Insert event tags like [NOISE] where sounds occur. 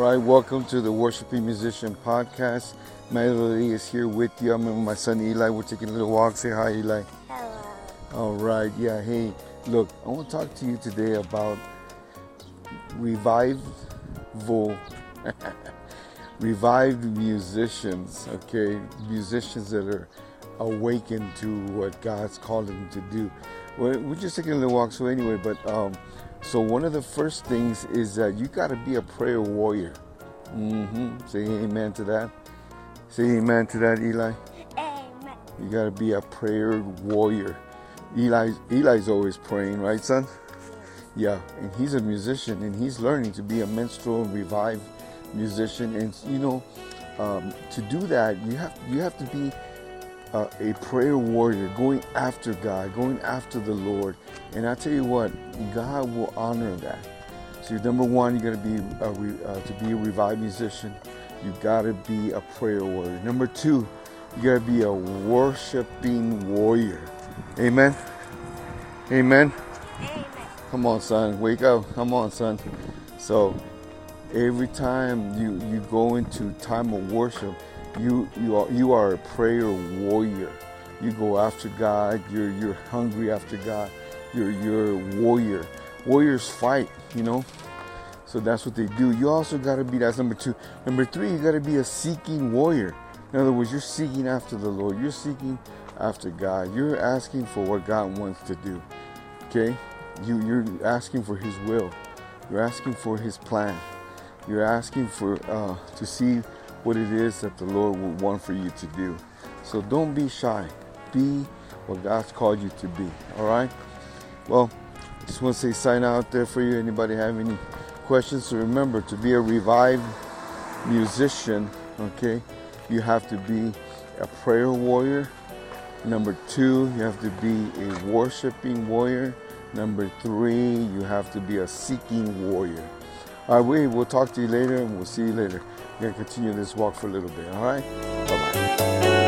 right, welcome to the Worshiping Musician Podcast. Manuel D. is here with you. I'm with my son Eli. We're taking a little walk. Say hi, Eli. Hello. All right, yeah, hey, look, I want to talk to you today about revival, [LAUGHS] revived musicians, okay? Musicians that are awakened to what God's called them to do. We're, we're just taking a little walk, so anyway, but um, so one of the first things is that you got to be a prayer warrior. Mm-hmm. Say amen to that. Say amen to that, Eli. Amen. You got to be a prayer warrior. Eli, Eli's always praying, right, son? Yeah, and he's a musician, and he's learning to be a minstrel and revived musician. And you know, um, to do that, you have you have to be uh, a prayer warrior, going after God, going after the Lord. And I tell you what, God will honor that. So number one, you got to be a re, uh, to be a revived musician. You got to be a prayer warrior. Number two, you got to be a worshiping warrior. Amen. Amen. Amen. Come on, son. Wake up. Come on, son. So every time you you go into time of worship, you you are you are a prayer warrior. You go after God. You're you're hungry after God. You're you're a warrior. Warriors fight. You know. So that's what they do. You also got to be that's number two. Number three, you got to be a seeking warrior. In other words, you're seeking after the Lord. You're seeking after God. You're asking for what God wants to do. Okay? You you're asking for His will. You're asking for His plan. You're asking for uh, to see what it is that the Lord would want for you to do. So don't be shy. Be what God's called you to be. All right. Well, just want to say sign out there for you. Anybody have any questions? So remember to be a revived musician. Okay, you have to be a prayer warrior. Number two, you have to be a worshiping warrior. Number three, you have to be a seeking warrior. All right, we will talk to you later and we'll see you later. We're going to continue this walk for a little bit. All right? Bye bye.